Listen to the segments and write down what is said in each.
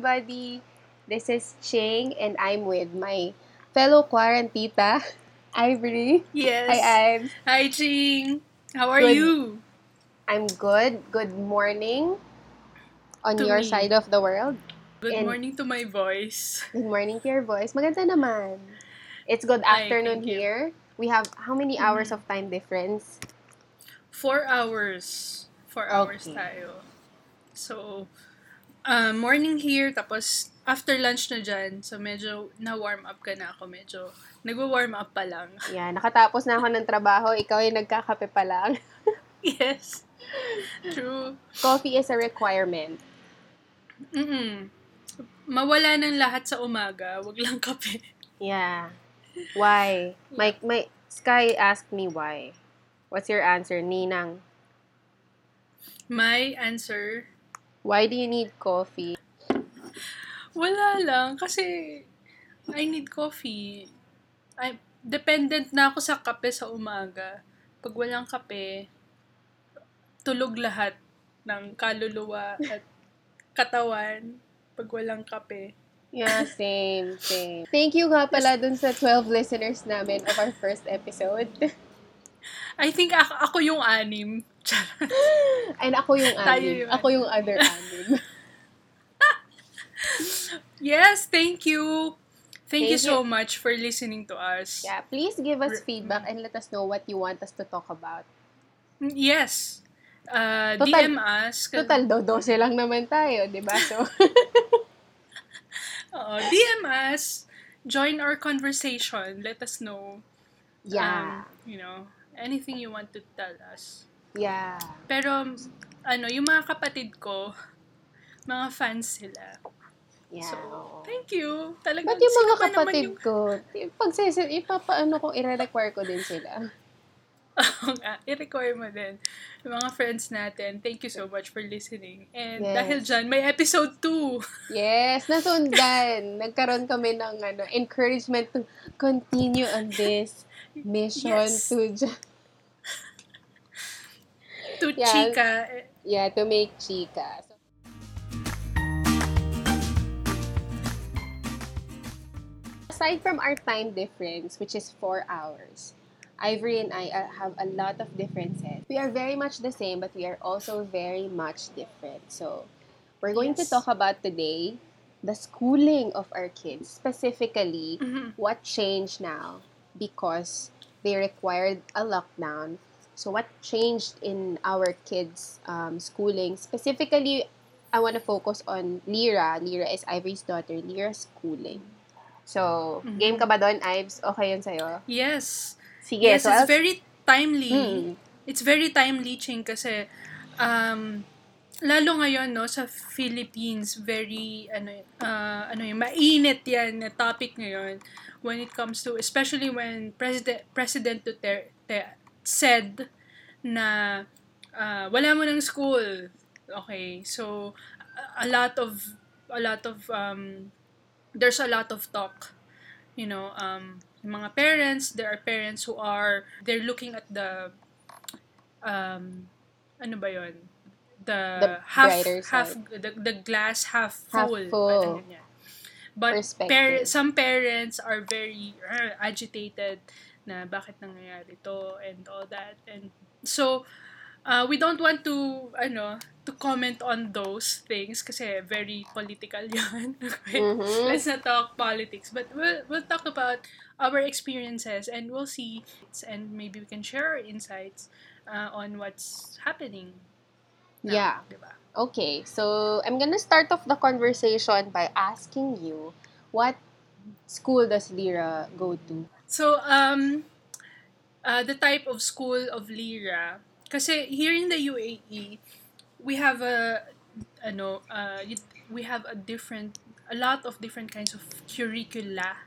everybody. This is Ching, and I'm with my fellow quarantita, Ivory. Yes. Hi, Ives. Hi, Ching. How are Good. you? I'm good. Good morning on To your me. side of the world. Good And- morning to my voice. Good morning to your voice. Maganda naman. It's good afternoon you. here. We have how many hours Mhm. of time difference? Four hours. Four hours Okay. tayo. So, uh, morning here, tapos after lunch na dyan, so medyo na-warm up ka na ako. Medyo nagwa-warm up pa lang. Yeah, nakatapos na ako ng trabaho. Ikaw ay nagkakape pa lang. yes. True. Coffee is a requirement. Mm-mm. Mawala ng lahat sa umaga. Wag lang kape. Yeah. Why? My, my, Sky asked me why. What's your answer, Ninang? My answer, Why do you need coffee? Wala lang. Kasi, I need coffee. I, dependent na ako sa kape sa umaga. Pag walang kape, tulog lahat ng kaluluwa at katawan pag walang kape. Yeah, same, same. Thank you nga pala dun sa 12 listeners namin of our first episode. I think ako, ako yung anim. And ako yung Tayo anim. yung Ako yung other anim. yes, thank you. Thank, you Thank so much for listening to us. Yeah, please give us feedback and let us know what you want us to talk about. Yes. Uh, Total- DM us. Total, do 12 lang naman tayo, di ba? So, Oo, DM us. Join our conversation. Let us know. yeah. um, you know, anything you want to tell us. yeah. Pero, ano, yung mga kapatid ko, mga fans sila. Yeah. So, oo. thank you. Talagang, Ba't yung mga kapatid yung- ko, pag sesi- ipapaano kung i-require ko din sila. Oo nga, i-record mo din. Yung mga friends natin, thank you so much for listening. And Yes. dahil dyan, may episode 2. Yes, nasundan. Nagkaroon kami ng ano, encouragement to continue on this mission Yes. to to Yeah. Chika. yeah, to make chika. So, aside from our time difference, which is four hours, Ivory and I uh, have a lot of differences. We are very much the same, but we are also very much different. So, we're going to talk about today the schooling of our kids, specifically Mhm. what changed now because they required a lockdown. So, what changed in our kids' um, schooling? Specifically, I want to focus on Lyra. Lyra is Ivory's daughter. Lyra's schooling. So, Mhm. game ka ba doon, Ives? Okay yun sa'yo? Yes. Sige, yes, so it's I'll- very timely. Hmm. It's very timely, Ching, kasi um, lalo ngayon, no, sa Philippines, very, ano, uh, ano yun, mainit yan na topic ngayon when it comes to, especially when President, President Duterte said na uh, wala mo ng school. Okay, so a, lot of, a lot of, um, there's a lot of talk, you know, um, yung mga parents, there are parents who are, they're looking at the, um, ano ba yon The, The half, half, the, the glass half Half full. full. parang ganyan. But par- some parents are very uh, agitated na bakit nangyayari to and all that. And so, uh, we don't want to, ano, to comment on those things kasi very political yun. okay? Mhm. Let's not talk politics, but we'll, we'll talk about our experiences and we'll see and maybe we can share our insights uh, on what's happening. Now, Yeah. diba? Okay, so I'm gonna start off the conversation by asking you, what school does Lyra go to? So, um, uh, the type of school of Lira, kasi here in the UAE, we have a, ano, uh, we have a different, a lot of different kinds of curricula.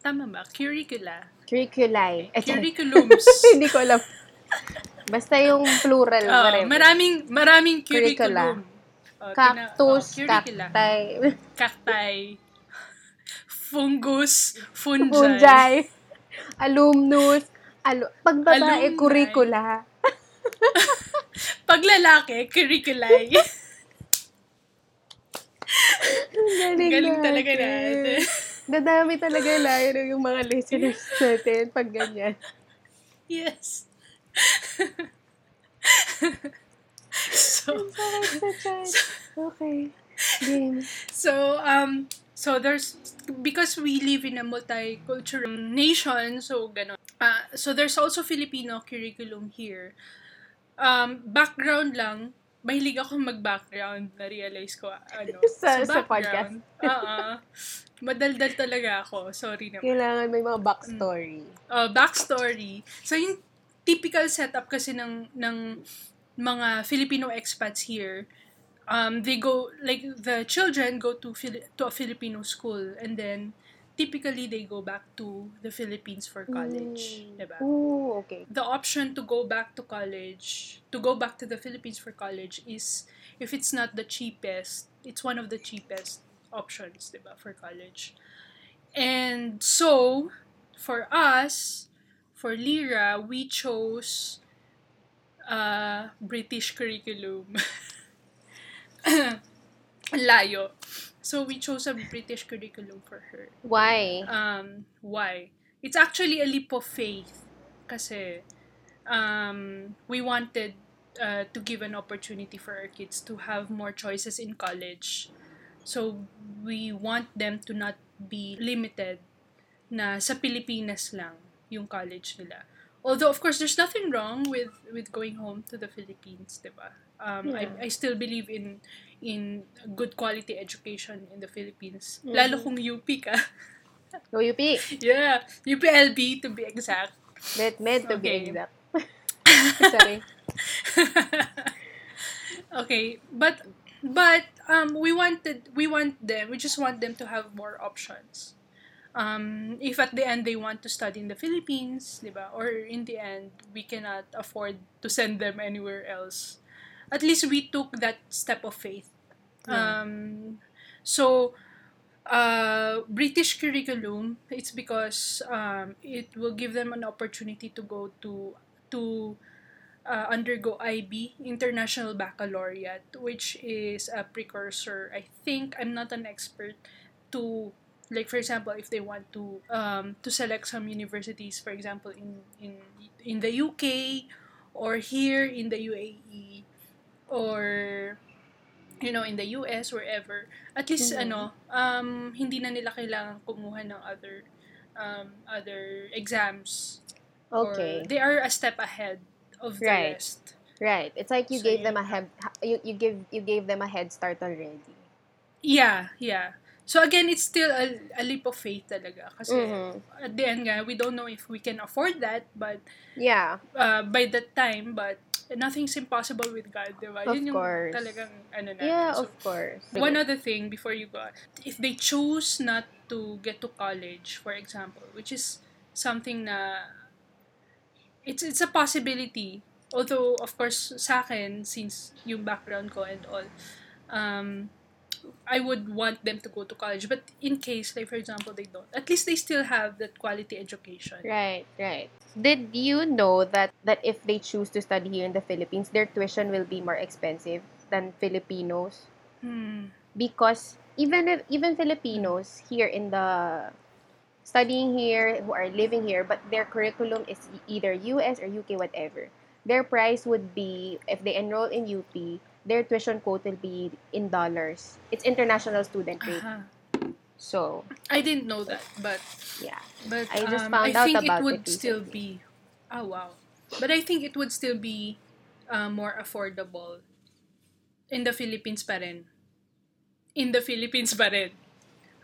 Tama ba? Curricula. Curriculi. Sorry. Curriculums. Hindi ko alam. Basta yung plural, Oo, whatever. maraming, maraming Curricula. curriculum. Oh, tina- Cactus, oh, curricula. cacti, Cacti. Fungus. Fungi. fungi, alumnus, alu pag babae, Alumni. curricula. Pag lalaki, curriculi. Galing, Galing natin. talaga natin. Dadami talaga layo yung mga listeners natin pag ganyan. yes. so, sa chat. Okay. Game. so um so there's because we live in a multicultural nation so ganon uh, so there's also Filipino curriculum here um background lang mahilig ako mag-background na realize ko ano Sa- sa podcast. Oo. madaldal talaga ako sorry naman Kailangan may mga backstory. uh, backstory. So, yung typical setup kasi ng, ng mga Filipino expats here, um, they go, like, the children go to, Fili- to a Filipino school and then typically they go back to the Philippines for college. Mm. Diba? Ooh, okay. The option to go back to college, to go back to the Philippines for college is, if it's not the cheapest, it's one of the cheapest options, diba, for college. And so, for us, for Lira, we chose uh, British curriculum. Layo. So, we chose a British curriculum for her. Why? Um, why? It's actually a leap of faith. Kasi, um, we wanted uh, to give an opportunity for our kids to have more choices in college. So, we want them to not be limited na sa Pilipinas lang yung college nila. Although, of course, there's nothing wrong with with going home to the Philippines, diba? Um, Yeah. I, I still believe in in good quality education in the Philippines. Mhm. Lalo kung UP ka. Go UP. yeah, UPLB to be exact. Med, med to be Okay. exact. Sorry. okay, but but um we wanted we want them we just want them to have more options. Um, if at the end they want to study in the Philippines, diba? Or in the end we cannot afford to send them anywhere else. At least we took that step of faith. Yeah. Um, so uh, British curriculum, it's because um, it will give them an opportunity to go to to uh, undergo IB International Baccalaureate, which is a precursor. I think I'm not an expert to like for example if they want to um, to select some universities for example in in in the UK or here in the UAE or you know in the US wherever at least Mhm. ano um hindi na nila kailangan kumuha ng other um other exams Okay. they are a step ahead of the Right. rest Right. It's like you So, gave them a head you, you give you gave them a head start already. yeah yeah so again it's still a, a leap of faith talaga kasi Mhm. at the end nga we don't know if we can afford that but Yeah. uh, by that time but nothing's impossible with God diba Of yun yung course. talagang ano natin Yeah, So, of course. One other thing before you go, if they choose not to get to college, for example, which is something na it's it's a possibility. Although of course sa akin since yung background ko and all, um, I would want them to go to college. But in case, like for example, they don't, at least they still have that quality education. Right, right. Did you know that that if they choose to study here in the Philippines, their tuition will be more expensive than Filipinos? Hmm. Because even if even Filipinos here in the studying here who are living here, but their curriculum is either US or UK, whatever. Their price would be if they enroll in UP, their tuition quote will be in dollars. It's international student rate. Aha. So I didn't know that, but yeah. But I just um, found I out think about it would it still be. Oh wow! But I think it would still be uh, more affordable in the Philippines pa rin. In the Philippines pa rin.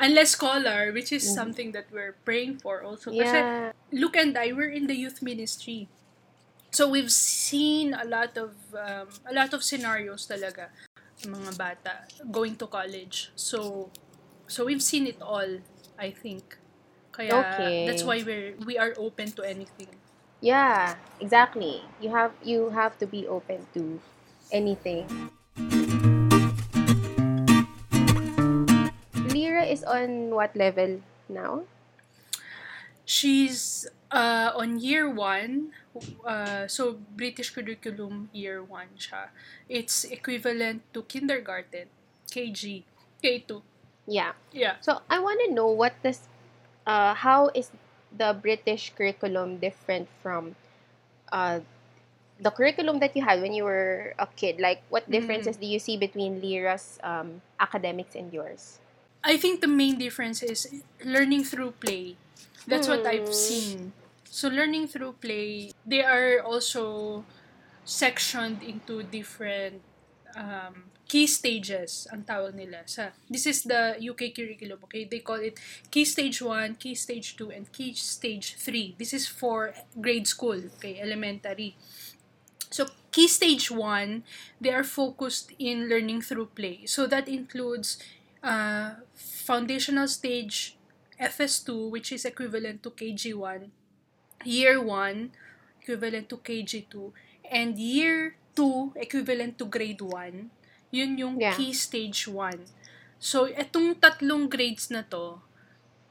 Unless scholar, which is Mhm. something that we're praying for also. Kasi Yeah. Luke and I, we're in the youth ministry. So we've seen a lot of um, a lot of scenarios talaga mga bata going to college. So so we've seen it all, I think. Kaya Okay. that's why we're we are open to anything. Yeah, exactly. You have you have to be open to anything. Lyra is on what level now? She's uh, on year one. Uh, so British curriculum year one siya. It's equivalent to kindergarten, KG, K2. Yeah. Yeah. So I want to know what does, uh, how is the British curriculum different from, uh, the curriculum that you had when you were a kid? Like, what differences do you see between Lyra's um, academics and yours? I think the main difference is learning through play. That's what I've Hmm. seen. So learning through play, they are also sectioned into different um, key stages ang tawag nila sa this is the UK curriculum okay they call it key stage 1 key stage 2 and key stage 3 this is for grade school okay elementary so key stage 1 they are focused in learning through play so that includes uh, foundational stage FS2 which is equivalent to KG1 year 1 equivalent to KG2 and year 2 equivalent to grade 1 yun yung Yeah. key stage 1 so etong tatlong grades na to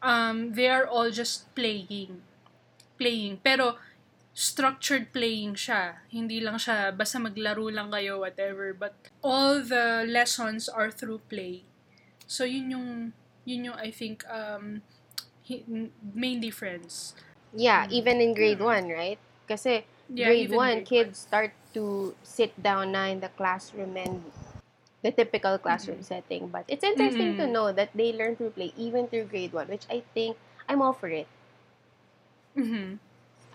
um they are all just playing. Playing. Pero structured playing siya. Hindi lang siya basta maglaro lang kayo whatever. But all the lessons are through play so yun yung yun yung I think um main difference Yeah, Mm. even in grade 1, right? Kasi yeah grade 1, grade kids start to sit down na in the classroom and the typical classroom setting. But it's interesting to Mm-mm. know that they learn through play even through grade 1, which I think I'm all for it. Mhm.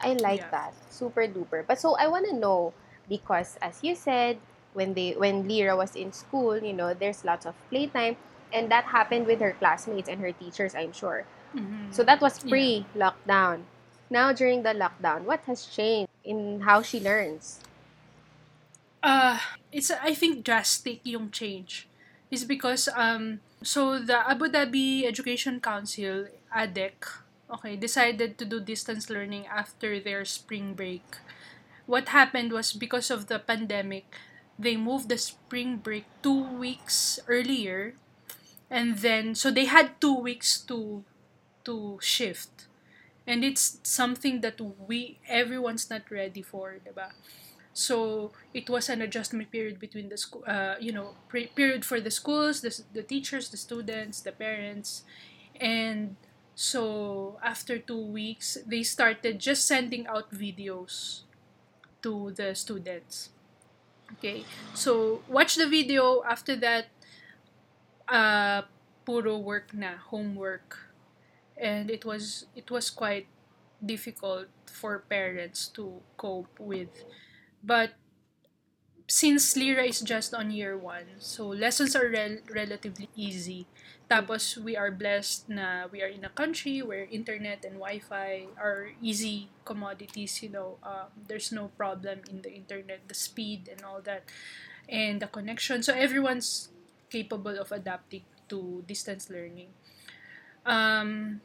I like Yeah. that. Super duper. But so I want to know because as you said when they when Lyra was in school, you know, there's lots of playtime and that happened with her classmates and her teachers, I'm sure. Mhm. So that was pre-lockdown. Now during the lockdown, what has changed in how she learns? uh it's I think drastic yung change is because um so the Abu Dhabi Education Council ADEC okay decided to do distance learning after their spring break what happened was because of the pandemic they moved the spring break 2 weeks earlier and then so they had 2 weeks to to shift. And it's something that we everyone's not ready for diba? So it was an adjustment period between the school uh, you know pre- period for the schools the, the teachers the students the parents. And so after two weeks they started just sending out videos to the students. Okay so watch the video. After that uh puro work na homework and it was it was quite difficult for parents to cope with but since Lyra is just on year one, so lessons are rel- relatively easy. Tapos we are blessed na we are in a country where internet and Wi-Fi are easy commodities. You know, um, there's no problem in the internet, the speed and all that, and the connection. So everyone's capable of adapting to distance learning. Um,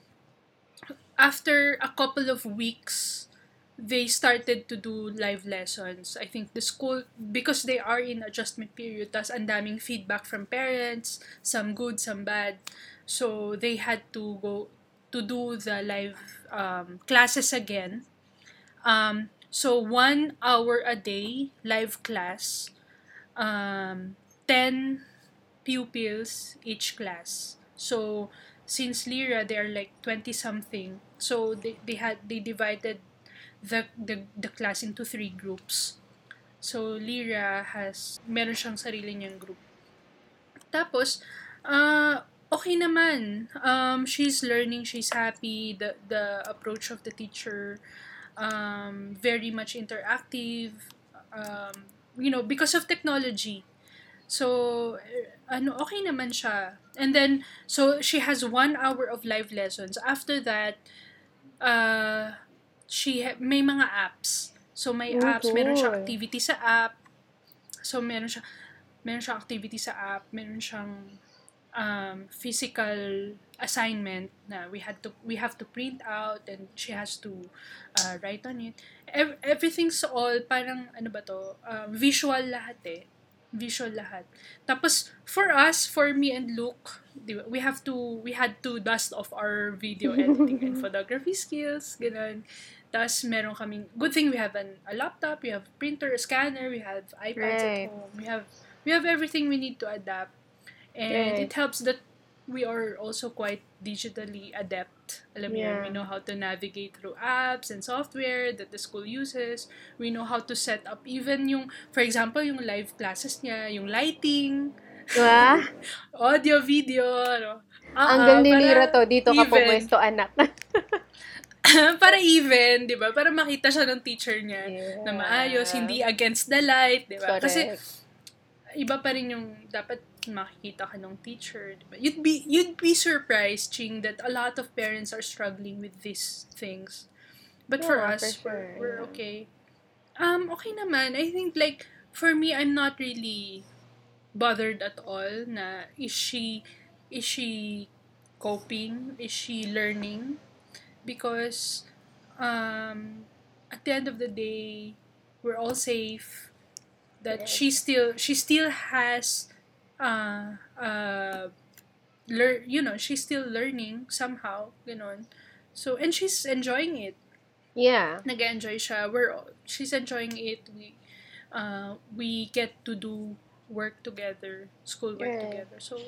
after a couple of weeks, they started to do live lessons. I think the school, because they are in adjustment period, tas ang daming feedback from parents, some good, some bad. So they had to go to do the live um, classes again. Um, so one hour a day live class, um, 10 pupils each class. So since Lyra, they are like 20 something. So they, they had they divided the, the the class into three groups. So Lyra has meron siyang sarili niyang group. Tapos uh okay naman. Um she's learning, she's happy. The the approach of the teacher um very much interactive. Um you know, because of technology. So eh, ano okay naman siya. And then so she has one hour of live lessons. After that uh she ha- may mga apps. So may Oh, apps, meron cool. activity sa app. So meron siya meron siyang activity sa app, meron siyang um, physical assignment na we had to we have to print out and she has to uh, write on it. Ev- everything's all parang ano ba to? Uh, visual lahat eh. Visual lahat. Tapos for us, for me and Luke, di ba, we have to we had to dust off our video editing and photography skills, ganun. Tapos meron kaming, good thing we have an, a laptop, we have printer, scanner, we have iPads Right. at home, we have we have everything we need to adapt. And Right. it helps that we are also quite digitally adept. Alam mo yun, Yeah. we know how to navigate through apps and software that the school uses. We know how to set up even yung, for example, yung live classes niya, yung lighting, Diba? audio, video, ano. Ah, Ang para to. Dito ka even. pumwesto, anak. para even, di ba? Para makita siya ng teacher niya Yeah. na maayos, hindi against the light, di ba? Kasi iba pa rin yung dapat makikita ka ng teacher. Diba? You'd be you'd be surprised, Ching, that a lot of parents are struggling with these things. But for Yeah, us, for we're, sure, we're yeah. okay. Um, okay naman. I think like for me, I'm not really bothered at all. Na is she is she coping? Is she learning? Because um, at the end of the day, we're all safe. That Yes. she still she still has uh uh lear you know she's still learning somehow ganon so and she's enjoying it. Yeah. nag-enjoy siya. We're she's enjoying it. We uh we get to do work together school work Right. together. So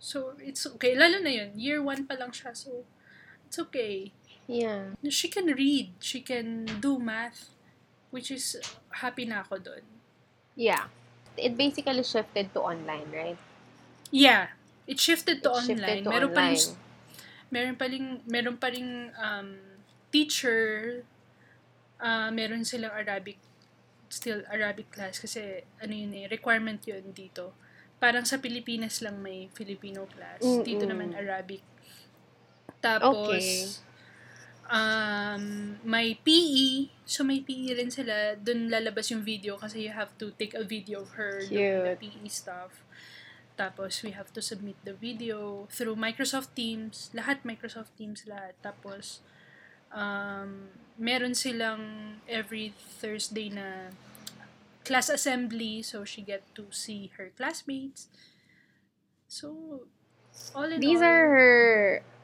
so it's okay. Lalo na yun. Year one pa lang siya so it's okay. Yeah. she can read. She can do math which is happy na ako doon Yeah. It basically shifted to online, right? Yeah. It shifted to It online. shifted to meron pa rin, online. meron pa rin, meron pa rin um, teacher, uh, meron silang Arabic, still Arabic class kasi ano yun eh, requirement yun dito. Parang sa Pilipinas lang may Filipino class. Dito Mm-mm. naman Arabic. Tapos, Okay. Um, may PE. So, may PE rin sila. Doon lalabas yung video kasi you have to take a video of her doing the Cute. PE stuff. Tapos, we have to submit the video through Microsoft Teams. Lahat Microsoft Teams, lahat. Tapos, um, meron silang every Thursday na class assembly. So, she get to see her classmates. So, all in These all, are her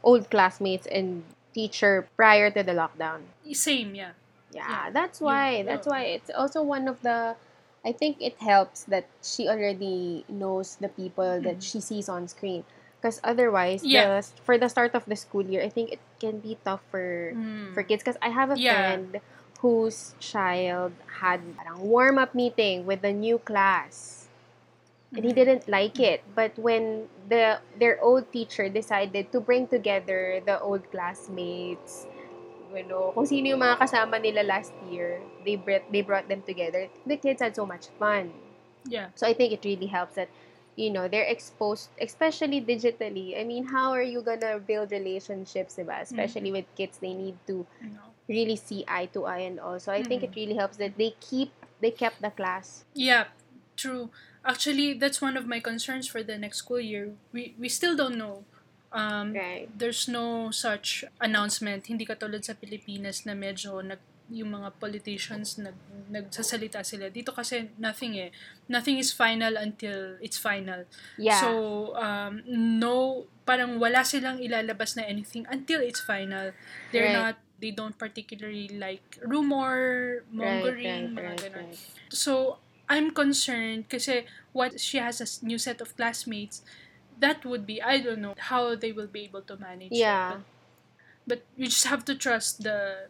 old classmates and teacher prior to the lockdown. same, yeah. Yeah, Yeah. that's why. Yun, That's why it's also one of the. I think it helps that she already knows the people that Mhm. she sees on screen. Because otherwise, Yeah. the, for the start of the school year, I think it can be tough for Mm. for kids. Because I have a Yeah. friend whose child had a warm up meeting with a new class, and he didn't like it. But when the their old teacher decided to bring together the old classmates, you know, kung sino yung mga kasama nila last year, they brought, they brought them together. The kids had so much fun. Yeah. So I think it really helps that, you know, they're exposed, especially digitally. I mean, how are you gonna build relationships, diba? Especially with kids, they need to really see eye to eye and all. So I think it Mhm. really helps that they keep, they kept the class. Yeah, true. Actually, that's one of my concerns for the next school year. We we still don't know. Um, Right. There's no such announcement. Hindi katulad sa Pilipinas na medyo nag yung mga politicians nag nagsasalita sila. Dito kasi nothing eh. Nothing is final until it's final. Yeah. So, um, no, parang wala silang ilalabas na anything until it's final. They're Right. not, they don't particularly like rumor, mongering, mga ganun. So, I'm concerned kasi what she has a new set of classmates, that would be, I don't know how they will be able to manage. Yeah. But, but you just have to trust the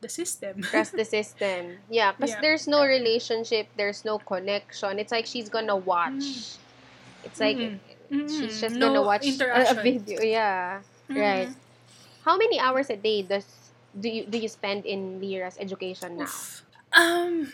the system. Trust the system. Yeah, because Yeah. there's no relationship, there's no connection. It's like she's gonna watch. It's like Mm. she's Mm, just no gonna watch a, video. Yeah. Right. Mhm. How many hours a day does do you do you spend in Lyra's education now? Oof. Um,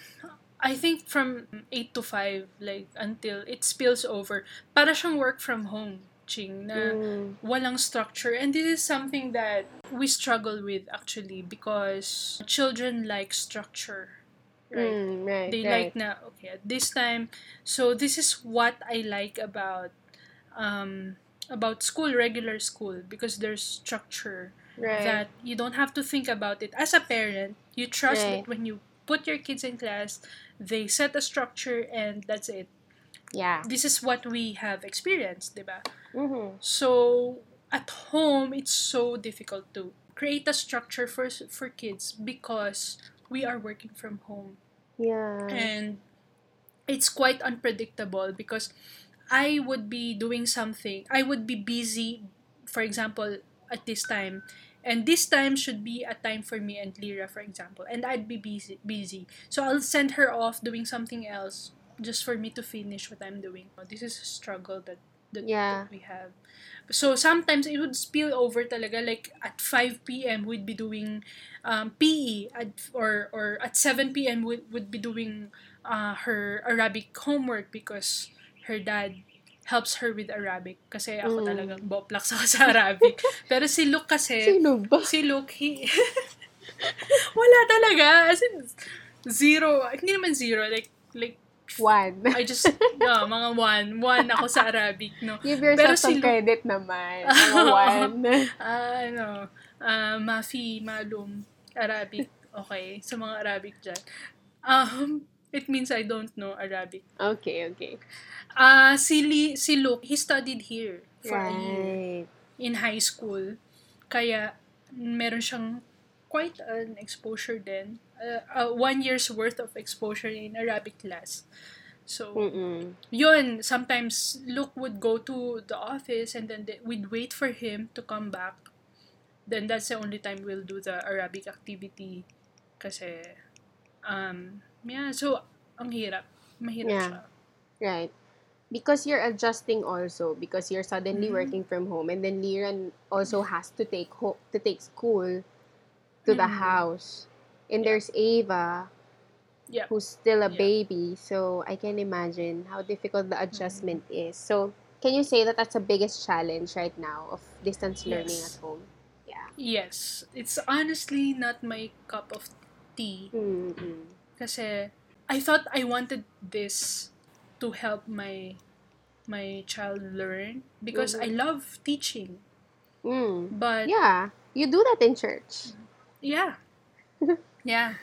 I think from 8 to 5, like, until it spills over. Para siyang work from home, Ching, na Mm, walang structure. And this is something that we struggle with, actually, because children like structure. Right? mm, right. they right. like na okay at this time so this is what i like about um about school regular school because there's structure right. that you don't have to think about it as a parent you trust Right. that when you put your kids in class they set a structure and that's it yeah. this is what we have experienced diba Mm-hmm. so at home it's so difficult to create a structure for for kids because we are working from home Yeah. and it's quite unpredictable because I would be doing something. I would be busy, for example, at this time. And this time should be a time for me and Lyra, for example. And I'd be busy busy. So I'll send her off doing something else just for me to finish what I'm doing. This is a struggle that that, Yeah. that we have. So sometimes it would spill over talaga like at 5 p.m. we'd be doing um, PE at, or or at 7 p.m. would would be doing uh, her Arabic homework because her dad helps her with Arabic kasi ako Mm. talagang boplaks ako sa Arabic. Pero si Luke kasi Sino ba? si Luke, he... wala talaga. As in, zero. Hindi naman zero. Like, like, One. I just, no, mga one. One ako sa Arabic, no. Give Pero yourself si some Lu- credit naman. Mga one. Ah, ano, ah, mafi, malum, Arabic. Okay, sa mga Arabic dyan. Um, it means I don't know Arabic. okay, okay. Ah, si, Li, si Luke, he studied here for a year. Right. in high school. Kaya, meron siyang quite an exposure din. Uh, uh, one year's worth of exposure in Arabic class. So, Mm-mm. yun, sometimes Luke would go to the office and then they, we'd wait for him to come back. Then that's the only time we'll do the Arabic activity. Kasi, um, yeah, so, ang hirap. Mahirap Yeah. siya. Right. Because you're adjusting also because you're suddenly Mhm. working from home and then Liran also has to take ho- to take school to the Mhm. house. And Yeah. there's Ava Yeah. who's still a Yeah. baby. So I can imagine how difficult the adjustment Mm-hmm. is. So can you say that that's the biggest challenge right now of distance learning Yes. at home? Yeah. Yes. It's honestly not my cup of tea. Kasi I thought I wanted this to help my my child learn because I love teaching. Mm. But Yeah. You do that in church. yeah. yeah.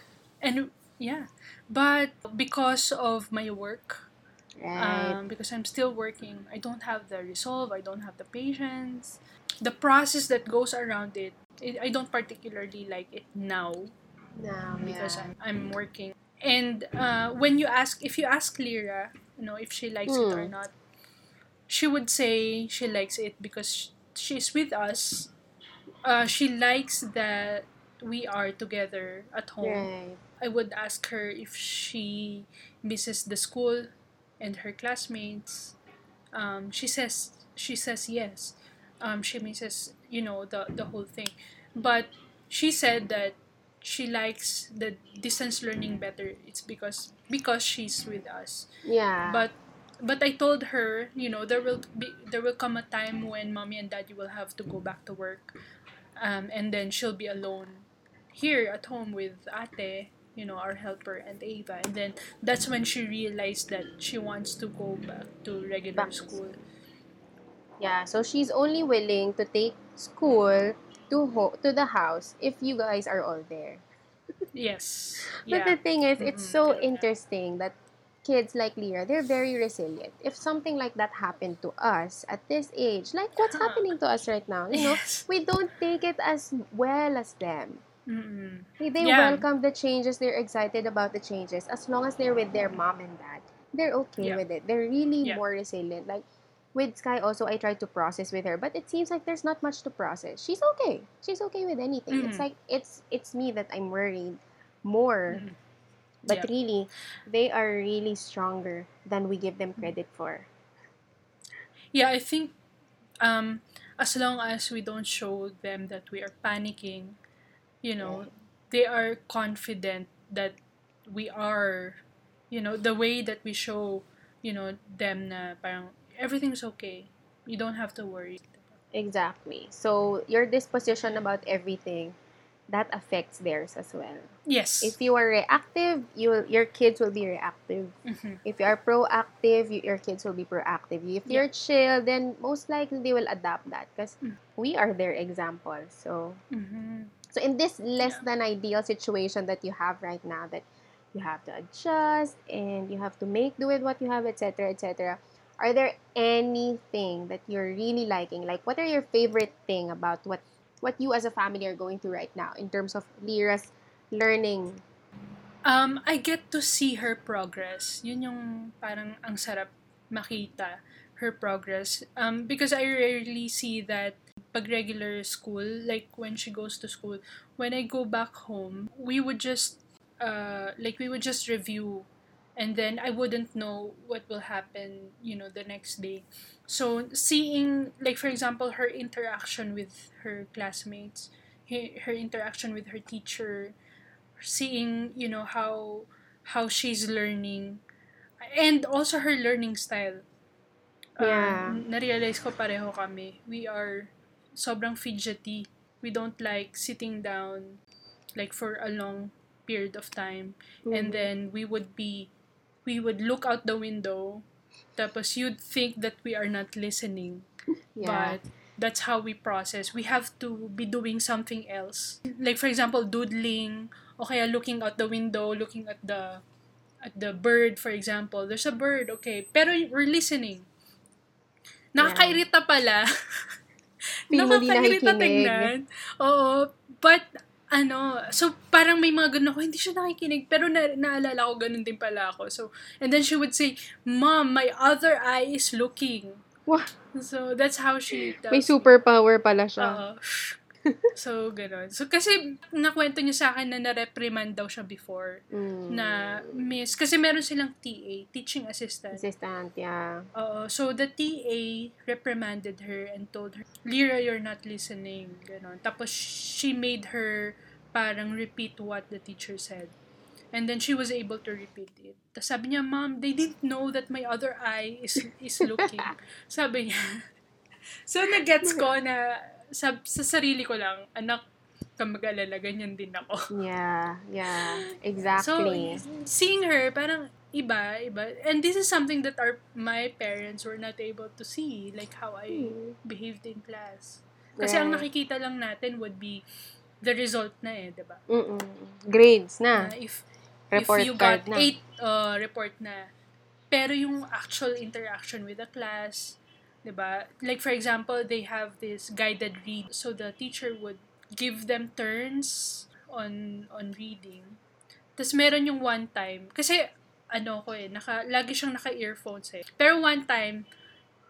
And yeah. But because of my work, Right. um, because I'm still working, I don't have the resolve, I don't have the patience. The process that goes around it, it I don't particularly like it now. now, because yeah. I'm, I'm working. And uh, when you ask, if you ask Lyra, you know, if she likes it or Hmm. not, she would say she likes it because she's with us. Uh, she likes that we are together at home. Right. I would ask her if she misses the school and her classmates. Um, she says she says yes. Um, she misses you know the the whole thing, but she said that she likes the distance learning better. It's because because she's with us. Yeah. But but I told her, you know, there will be there will come a time when mommy and daddy will have to go back to work, um, and then she'll be alone here at home with Ate, you know, our helper and Ava, and then that's when she realized that she wants to go back to regular Back school. Yeah, so she's only willing to take school to ho- to the house if you guys are all there. Yes. But Yeah. the thing is, it's Mm-mm, so interesting that kids like Lyra, they're very resilient. If something like that happened to us at this age, like what's happening to us right now, you know, Yes. we don't take it as well as them. Mm-mm. They Yeah. welcome the changes, they're excited about the changes as long as they're with their mom and dad. They're okay Yeah. with it. They're really Yeah. more resilient. Like with Sky also I tried to process with her, but it seems like there's not much to process. She's okay. She's okay with anything. It's Mhm. like it's it's me that I'm worried more. Mhm. But Yeah. really, they are really stronger than we give them credit for. Yeah, I think um, as long as we don't show them that we are panicking, you know, they are confident that we are, you know, the way that we show, you know, them na parang everything's okay. You don't have to worry. Exactly. So your disposition about everything that affects theirs as well. Yes. If you are reactive, you will, your kids will be reactive. Mhm. If you are proactive, you, your kids will be proactive. If Yeah. you're chill, then most likely they will adapt that because Mm. we are their example. So, Mhm. so in this less Yeah. than ideal situation that you have right now, that you have to adjust and you have to make do with what you have, etc., etc. Are there anything that you're really liking? Like, what are your favorite thing about what what you as a family are going through right now in terms of Lyra's learning? Um, I get to see her progress. Yun yung parang ang sarap makita. her progress. Um, because I rarely see that pag regular school, like when she goes to school, when I go back home, we would just uh like we would just review and then I wouldn't know what will happen, you know, the next day. So seeing like for example her interaction with her classmates, he- her interaction with her teacher, seeing, you know, how how she's learning and also her learning style. Yeah. Um, na-realize ko pareho kami. We are sobrang fidgety. We don't like sitting down like for a long period of time. And Mhm. then we would be we would look out the window tapos you'd think that we are not listening. Yeah. But that's how we process. We have to be doing something else. Like for example, doodling o kaya looking out the window, looking at the at the bird for example. There's a bird, okay. Pero we're listening. Nakakairita pala. Nakakairita tingnan. Oo. But, ano, so parang may mga ganun ako, hindi siya nakikinig, pero na, naalala ko, ganun din pala ako. So, and then she would say, Mom, my other eye is looking. Wah, So, that's how she does. may superpower pala siya. Oo. So, ganun. So, kasi, nakwento niya sa akin na na-reprimand daw siya before. Mm. Na, miss, kasi meron silang TA, teaching assistant. Assistant, yeah. Oo. So, the TA reprimanded her and told her, Lyra, you're not listening. Ganon. Tapos, she made her parang repeat what the teacher said. And then she was able to repeat it. Tapos sabi niya, Mom, they didn't know that my other eye is is looking. sabi niya. So, nagets ko na sa, sa sarili ko lang, anak, kang mag-alala, ganyan din ako. Yeah, yeah. So, Exactly. seeing her, parang iba, iba. And this is something that our my parents were not able to see, like how I Hmm. behaved in class. Kasi ang Right. nakikita lang natin would be the result na eh, di ba? Grades na. Na if, Report if you got na. 8, uh, report na. Pero yung actual interaction with the class, di ba? Like for example, they have this guided read. So the teacher would give them turns on on reading. Tapos meron yung one time, kasi ano ko eh, naka, lagi siyang naka-earphones eh. Pero one time,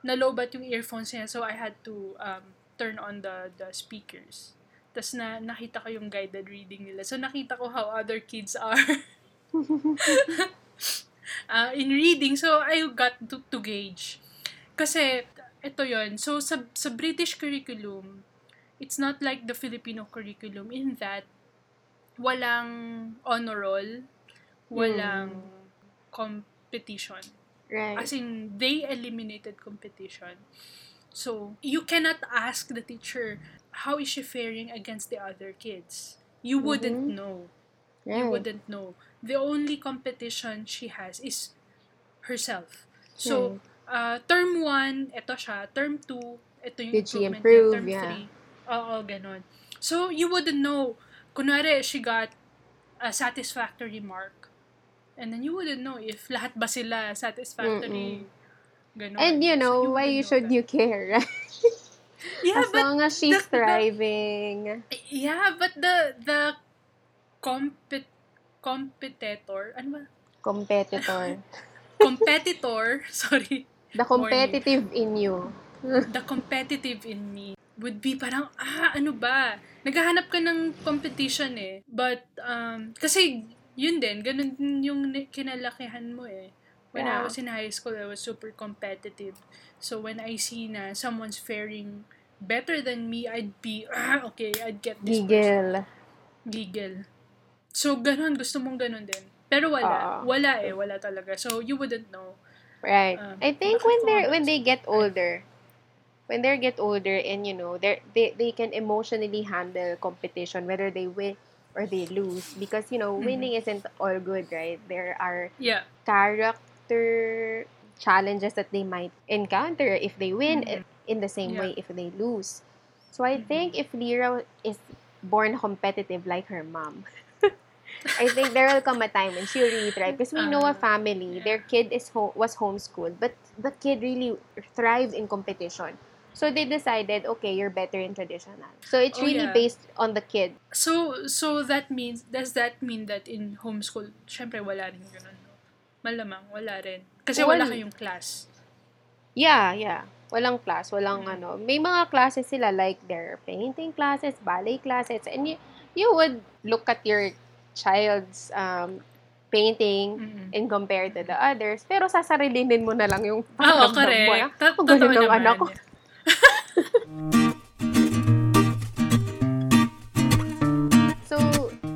nalobat yung earphones niya, so I had to um, turn on the the speakers. Tapos na, nakita ko yung guided reading nila. So nakita ko how other kids are uh, in reading. So I got to, to gauge. Kasi, ito yon So sa, sa British curriculum, it's not like the Filipino curriculum in that walang honor roll, walang competition. Right. As in, they eliminated competition. So, you cannot ask the teacher, how is she faring against the other kids? You wouldn't Mhm. know. right. You wouldn't know. The only competition she has is herself. So, uh, term 1, ito siya. Term 2, ito yung Did she improvement niya. improve? Term Yeah. 3, oo, ganon. So, you wouldn't know. Kunwari, she got a satisfactory mark. And then you wouldn't know if lahat ba sila satisfactory. Ganon. And you So, know, why you know should that. you care, right? Yeah, as but long as she's the- the- thriving. yeah, but the the compet competitor, ano ba? Competitor. Competitor, sorry. The competitive in you. the competitive in me would be parang, ah, ano ba? Naghahanap ka ng competition eh. But, um, kasi, yun din, ganun din yung kinalakihan mo eh. When I Yeah. was in high school, I was super competitive. So, when I see na someone's faring better than me, I'd be, ah, okay, I'd get this person. Giggle. Giggle. So, ganun, gusto mong ganun din. Pero wala. Oo. Wala eh, wala talaga. So, you wouldn't know. Right. Um, I think when they nga when they get older, when they get older and you know, they they they can emotionally handle competition whether they win or they lose because you know, Mhm. winning isn't all good, right? There are Yeah. character challenges that they might encounter if they win Mhm. in the same Yeah. way if they lose. So I Mhm. think if Lyra is born competitive like her mom, I think there will come a time when she'll really thrive because we know a Ah, family, their kid is ho- was homeschooled, but the kid really thrived in competition. So they decided, okay, you're better in traditional. So it's Oh, really yeah. based on the kid. So, so that means, does that mean that in homeschool, syempre wala rin ganun, no? Malamang, wala rin. Kasi wala Wal- kayong class. Yeah, yeah. Walang class, walang Mm. ano. May mga classes sila like their painting classes, ballet classes, and you, you would look at your child's um, painting Mm-mm. and compare to the others, pero sasarilinin mo na lang yung Oo, pakiramdam mo. correct. ah. Ta- Ang galing totoo naman. anak ko. So,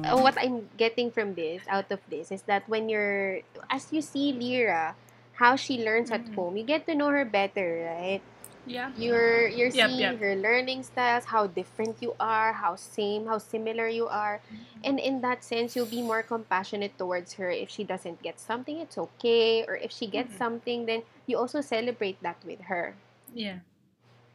uh, what I'm getting from this, out of this, is that when you're, as you see Lyra, how she learns at Mm-mm. home, you get to know her better, right? Yeah. You're you're Yep, seeing yep. her learning styles, how different you are, how same, how similar you are. And in that sense, you'll be more compassionate towards her. If she doesn't get something, it's okay. Or if she gets Mhm. something, then you also celebrate that with her. Yeah.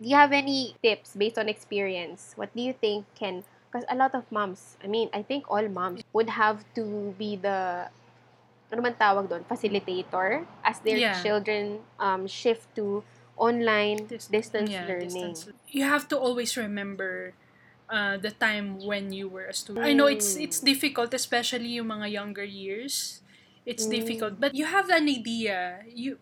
Do you have any tips based on experience? What do you think can because a lot of moms, I mean, I think all moms would have to be the ano man tawag doon, facilitator as their Yeah. children um shift to online Dis- distance yeah, learning. distance. You have to always remember uh, the time when you were a student. I know it's Mm. it's difficult, especially yung mga younger years. It's Mm. difficult, but you have an idea. You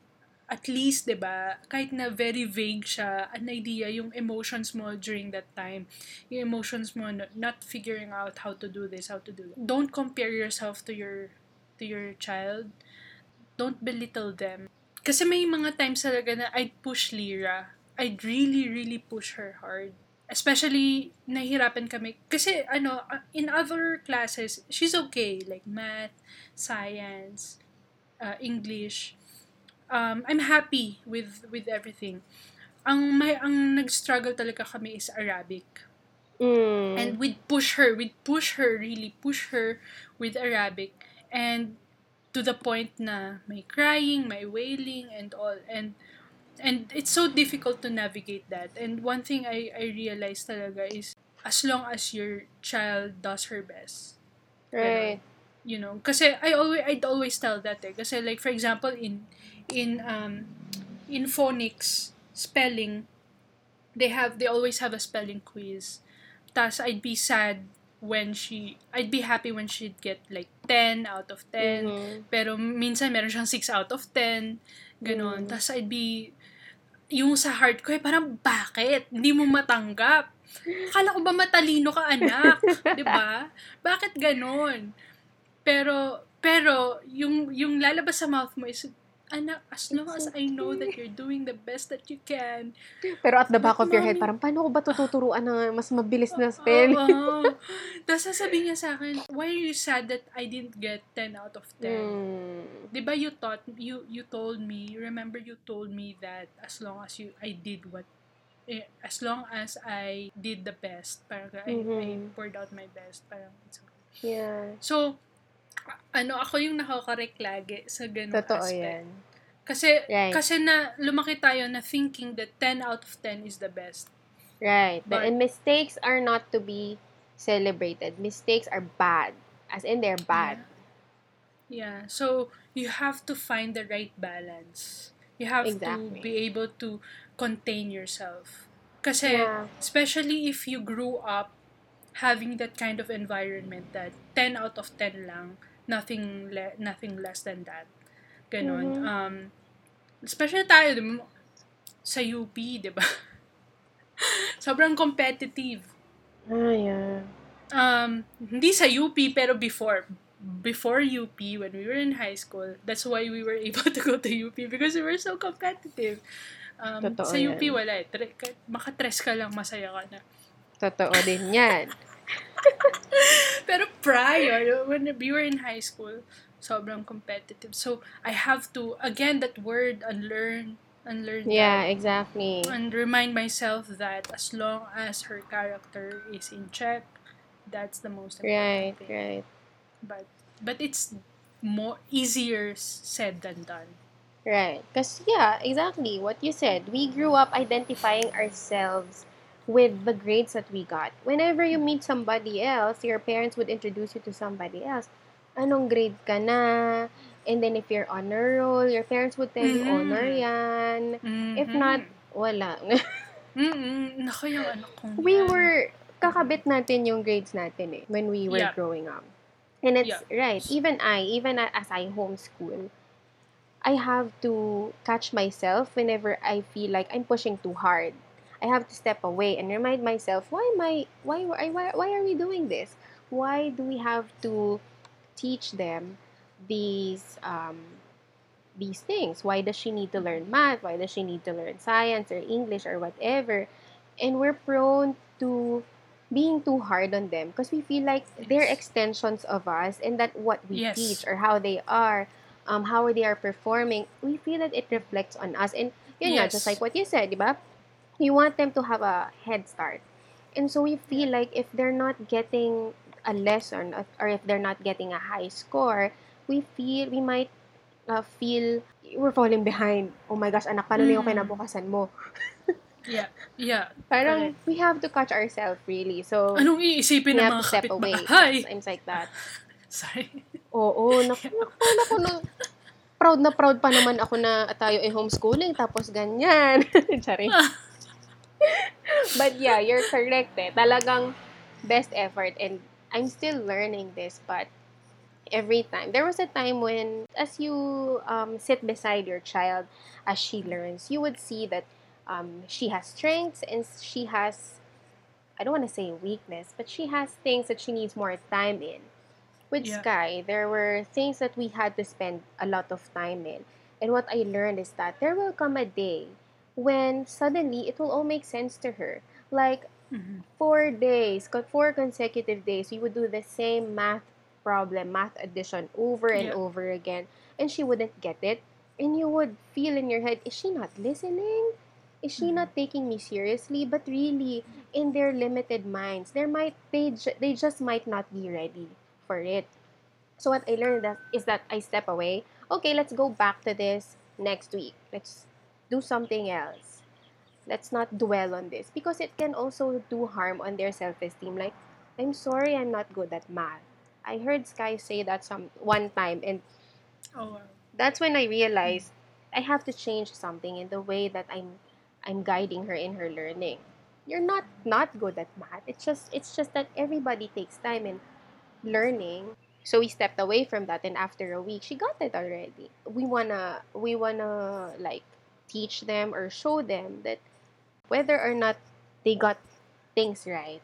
at least, 'di ba? Kahit na very vague siya, an idea yung emotions mo during that time. Yung emotions mo no- not figuring out how to do this, how to do that. Don't compare yourself to your to your child. Don't belittle them. Kasi may mga times talaga na I'd push Lyra. I'd really, really push her hard. Especially, nahihirapan kami. Kasi, ano, uh, in other classes, she's okay. Like math, science, uh, English. Um, I'm happy with with everything. Ang may ang nag-struggle talaga kami is Arabic. Mm. And we'd push her, we'd push her, really push her with Arabic. And to the point na may crying, may wailing, and all. And and it's so difficult to navigate that. And one thing I, I realized talaga is, as long as your child does her best, right. you know, kasi I always, I'd always tell that eh. Kasi like, for example, in, in, um, in phonics, spelling, they have, they always have a spelling quiz. Tas I'd be sad when she, I'd be happy when she'd get like 10 out of 10. Mhm. Pero minsan meron siyang 6 out of 10. Ganon. Mm. Tas I'd be, yung sa heart ko, eh, parang bakit? Hindi mo matanggap. Akala ko ba matalino ka, anak? 'Di ba? Bakit ganon? Pero, pero, yung, yung lalabas sa mouth mo is, anak, as long as I know that you're doing the best that you can, Pero at the back of your head, parang paano ko ba tututuruan ng mas mabilis na spell? Oo. Tapos sasabihin niya sa akin, why are you sad that I didn't get 10 out of 10? Mm. Di ba you taught, you, you told me, remember you told me that as long as you, I did what, eh, as long as I did the best, parang I, I Mhm. poured out my best, parang it's okay. Yeah. So, ano, ako yung nakakorek lagi sa ganung Totoo aspect. yan. Kasi, Right. kasi na, lumaki tayo na thinking that 10 out of 10 is the best. Right. But- and mistakes are not to be celebrated. Mistakes are bad. As in, they're bad. Yeah. So, you have to find the right balance. You have Exactly. to be able to contain yourself. Kasi, Yeah. especially if you grew up having that kind of environment that 10 out of 10 lang, nothing le- nothing less than that. Ganon. Mhm. Um, especially tayo, di ba, sa UP, di ba? Sobrang competitive. Ah, yeah. Um, hindi sa UP, pero before. Before UP, when we were in high school, that's why we were able to go to UP because we were so competitive. Um, Totoo sa UP, yan. wala eh. Tre- ka- makatres ka lang, masaya ka na. Totoo din yan. Pero prior, when we were in high school, sobrang competitive. So, I have to, again, that word, unlearn, unlearn Yeah, that. exactly. And remind myself that as long as her character is in check, that's the most Right, important thing. right. But, but it's more easier said than done. Right. Because, yeah, exactly what you said. We grew up identifying ourselves with the grades that we got. Whenever you meet somebody else, your parents would introduce you to somebody else. Anong grade ka na? And then if you're honor roll, your parents would tell you, Mhm. honor yan. If Mhm. not, wala. Mm-mm. Naku, yung anak kong we were, kakabit natin yung grades natin eh, when we were Yeah. growing up. And it's Yeah. right. Even I, even as I homeschool, I have to catch myself whenever I feel like I'm pushing too hard. I have to step away and remind myself, why am I why why why, why are we doing this? Why do we have to teach them these um, these things? Why does she need to learn math? Why does she need to learn science or English or whatever? And we're prone to being too hard on them because we feel like they're extensions of us and that what we Yes. teach or how they are um, how they are performing we feel that it reflects on us and yun nga, just like what you said di ba you want them to have a head start and so we feel like if they're not getting a lesson or- if they're not getting a high score we feel we might uh, feel we're falling behind oh my gosh anak paano na yung Mm. kinabukasan mo Yeah. Yeah. parang we have to catch ourselves really so Anong iisipin ng mga step away kapitbahay? times like that Sorry. Oo, naku, naku, naku, no. Proud na proud pa naman ako na tayo ay homeschooling tapos ganyan. Charing. But yeah, you're correct eh. Talagang best effort and I'm still learning this but every time. There was a time when as you um, sit beside your child as she learns, you would see that um, she has strengths and she has I don't want to say weakness, but she has things that she needs more time in. With Yeah. Sky, there were things that we had to spend a lot of time in. And what I learned is that there will come a day when suddenly it will all make sense to her. Like Mhm. four days, four consecutive days, we would do the same math problem, math addition over and Yeah. over again, and she wouldn't get it. And you would feel in your head, is she not listening? Is she Mhm. not taking me seriously? But really, in their limited minds, there might they ju- they just might not be ready for it. So what I learned that is that I step away. Okay, let's go back to this next week. Let's do something else. Let's not dwell on this because it can also do harm on their self-esteem. Like, I'm sorry, I'm not good at math. I heard Sky say that some one time, and Oh, wow. that's when I realized I have to change something in the way that I'm I'm guiding her in her learning. You're not not good at math. It's just it's just that everybody takes time in learning. So we stepped away from that and after a week she got it already. We wanna we wanna like teach them or show them that whether or not they got things right,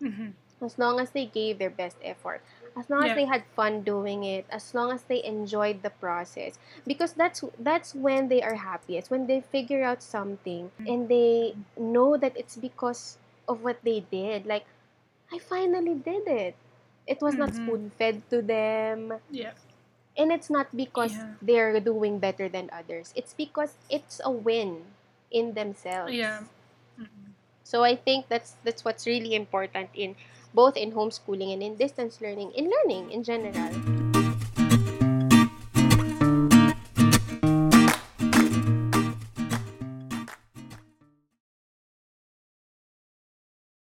Mhm. as long as they gave their best effort. As long as they had fun doing it. As long as they enjoyed the process. Because that's that's when they are happiest. When they figure out something Mm. and they know that it's because of what they did. Like i finally did it. It was not Mhm. spoon fed to them. Yeah. And it's not because Yeah. they're doing better than others it's because it's a win in themselves Yeah. Mhm. so I think that's that's what's really important in both in homeschooling and in distance learning, in learning in general.